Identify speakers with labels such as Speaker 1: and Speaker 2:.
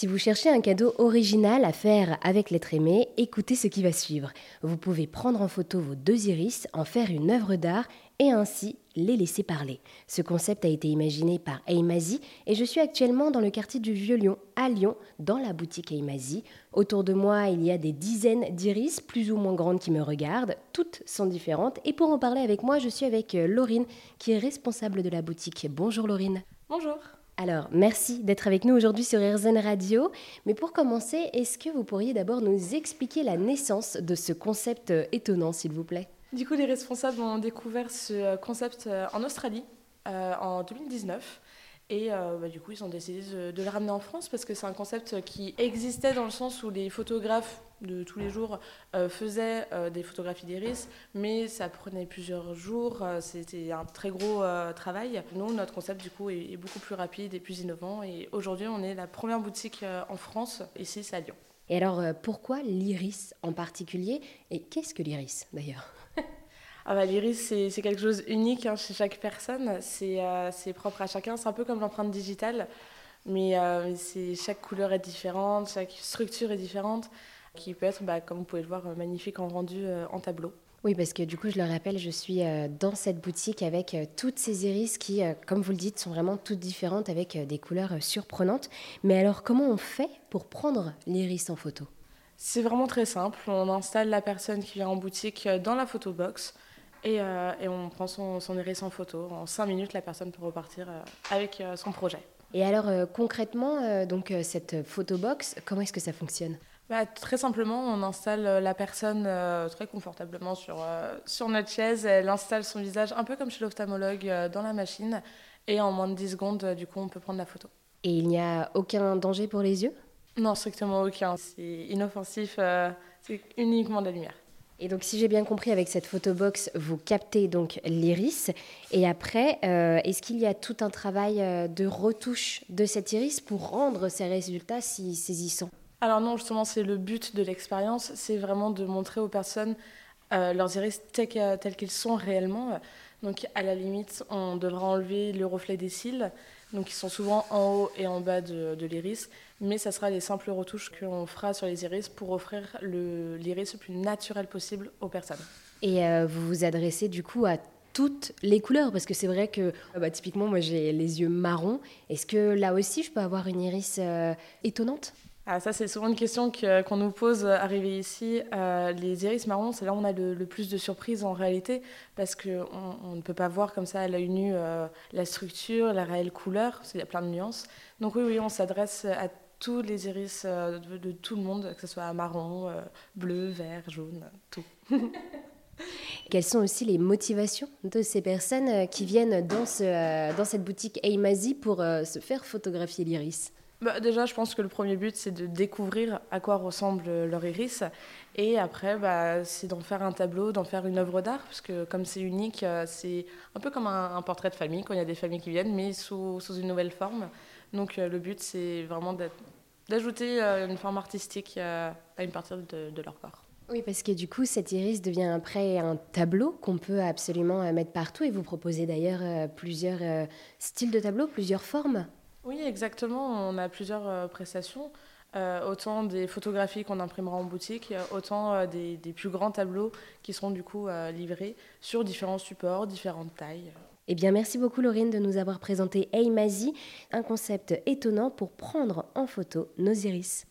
Speaker 1: Si vous cherchez un cadeau original à faire avec l'être aimé, écoutez ce qui va suivre. Vous pouvez prendre en photo vos deux iris, en faire une œuvre d'art et ainsi les laisser parler. Ce concept a été imaginé par Eimazi et je suis actuellement dans le quartier du Vieux-Lyon, à Lyon, dans la boutique Eimazi. Autour de moi, il y a des dizaines d'iris, plus ou moins grandes, qui me regardent. Toutes sont différentes. Et pour en parler avec moi, je suis avec euh, Laurine, qui est responsable de la boutique. Bonjour Laurine.
Speaker 2: Bonjour.
Speaker 1: Alors, merci d'être avec nous aujourd'hui sur RZN Radio. Mais pour commencer, est-ce que vous pourriez d'abord nous expliquer la naissance de ce concept euh, étonnant, s'il vous plaît?
Speaker 2: Du coup, les responsables ont découvert ce euh, concept euh, en Australie en 2019. Et bah, du coup, ils ont décidé de, le ramener en France parce que c'est un concept qui existait dans le sens où les photographes de tous les jours euh, faisaient euh, des photographies d'iris, mais ça prenait plusieurs jours, euh, c'était un très gros travail. Nous, notre concept du coup est, beaucoup plus rapide et plus innovant et aujourd'hui on est la première boutique en France, ici à Lyon.
Speaker 1: Et alors pourquoi l'iris en particulier? Et qu'est-ce que l'iris d'ailleurs?
Speaker 2: Ah bah, L'iris, c'est quelque chose unique hein, chez chaque personne, c'est propre à chacun, c'est un peu comme l'empreinte digitale, mais chaque couleur est différente, chaque structure est différente qui peut être, bah, comme vous pouvez le voir, magnifique en rendu euh, en tableau.
Speaker 1: Oui, parce que du coup, je le rappelle, je suis euh, dans cette boutique avec euh, toutes ces iris qui, comme vous le dites, sont vraiment toutes différentes avec des couleurs surprenantes. Mais alors, comment on fait pour prendre l'iris en photo?
Speaker 2: C'est vraiment très simple. On installe la personne qui vient en boutique dans la photo box et, et on prend son, son, iris en photo. En cinq minutes, la personne peut repartir avec son projet.
Speaker 1: Et alors, concrètement, donc cette photo box, comment est-ce que ça fonctionne?
Speaker 2: Bah, très simplement, on installe euh, la personne euh, très confortablement sur, euh, sur notre chaise. Elle installe son visage un peu comme chez l'ophtalmologue dans la machine. Et en moins de 10 secondes, du coup, on peut prendre la photo.
Speaker 1: Et il n'y a aucun danger pour les yeux?
Speaker 2: Non, strictement aucun. C'est inoffensif, c'est uniquement de la lumière.
Speaker 1: Et donc, si j'ai bien compris, avec cette photobox, vous captez donc l'iris. Et après, est-ce qu'il y a tout un travail de retouche de cet iris pour rendre ces résultats si saisissants?
Speaker 2: Alors non, justement, c'est le but de l'expérience, c'est vraiment de montrer aux personnes euh, leurs iris tels, qu'ils sont réellement. Donc à la limite, on devra enlever le reflet des cils, donc ils sont souvent en haut et en bas de, l'iris, mais ça sera les simples retouches qu'on fera sur les iris pour offrir l'iris le, plus naturel possible aux personnes.
Speaker 1: Et euh, vous vous adressez du coup à toutes les couleurs parce que c'est vrai que bah, typiquement moi j'ai les yeux marrons. Est-ce que là aussi je peux avoir une iris euh, étonnante?
Speaker 2: Ah, ça, c'est souvent une question qu'on nous pose euh, arrivé ici. Euh, les iris marrons, c'est là où on a le, plus de surprises en réalité, parce qu'on on ne peut pas voir comme ça à l'œil nu euh, la structure, la réelle couleur, il y a plein de nuances. Donc oui, oui, on s'adresse à tous les iris de, tout le monde, que ce soit marron, bleu, vert, jaune, tout.
Speaker 1: Quelles sont aussi les motivations de ces personnes qui viennent dans, dans cette boutique Eimazi pour se faire photographier l'iris?
Speaker 2: Bah, déjà, je pense que le premier but, c'est de découvrir à quoi ressemble leur iris. Et après, bah, c'est d'en faire un tableau, d'en faire une œuvre d'art, parce que comme c'est unique, euh, c'est un peu comme un, portrait de famille, quand il y a des familles qui viennent, mais sous, sous une nouvelle forme. Donc euh, le but, c'est vraiment d'ajouter euh, une forme artistique à une partie de, leur corps.
Speaker 1: Oui, parce que du coup, cet iris devient après un tableau qu'on peut absolument mettre partout. Et vous proposez d'ailleurs plusieurs styles de tableaux, plusieurs formes.
Speaker 2: Oui, exactement. On a plusieurs euh, prestations. Euh, autant des photographies qu'on imprimera en boutique, autant euh, des, plus grands tableaux qui seront du coup livrés sur différents supports, différentes tailles.
Speaker 1: Eh bien, merci beaucoup Laurine de nous avoir présenté Eimazi, un concept étonnant pour prendre en photo nos iris.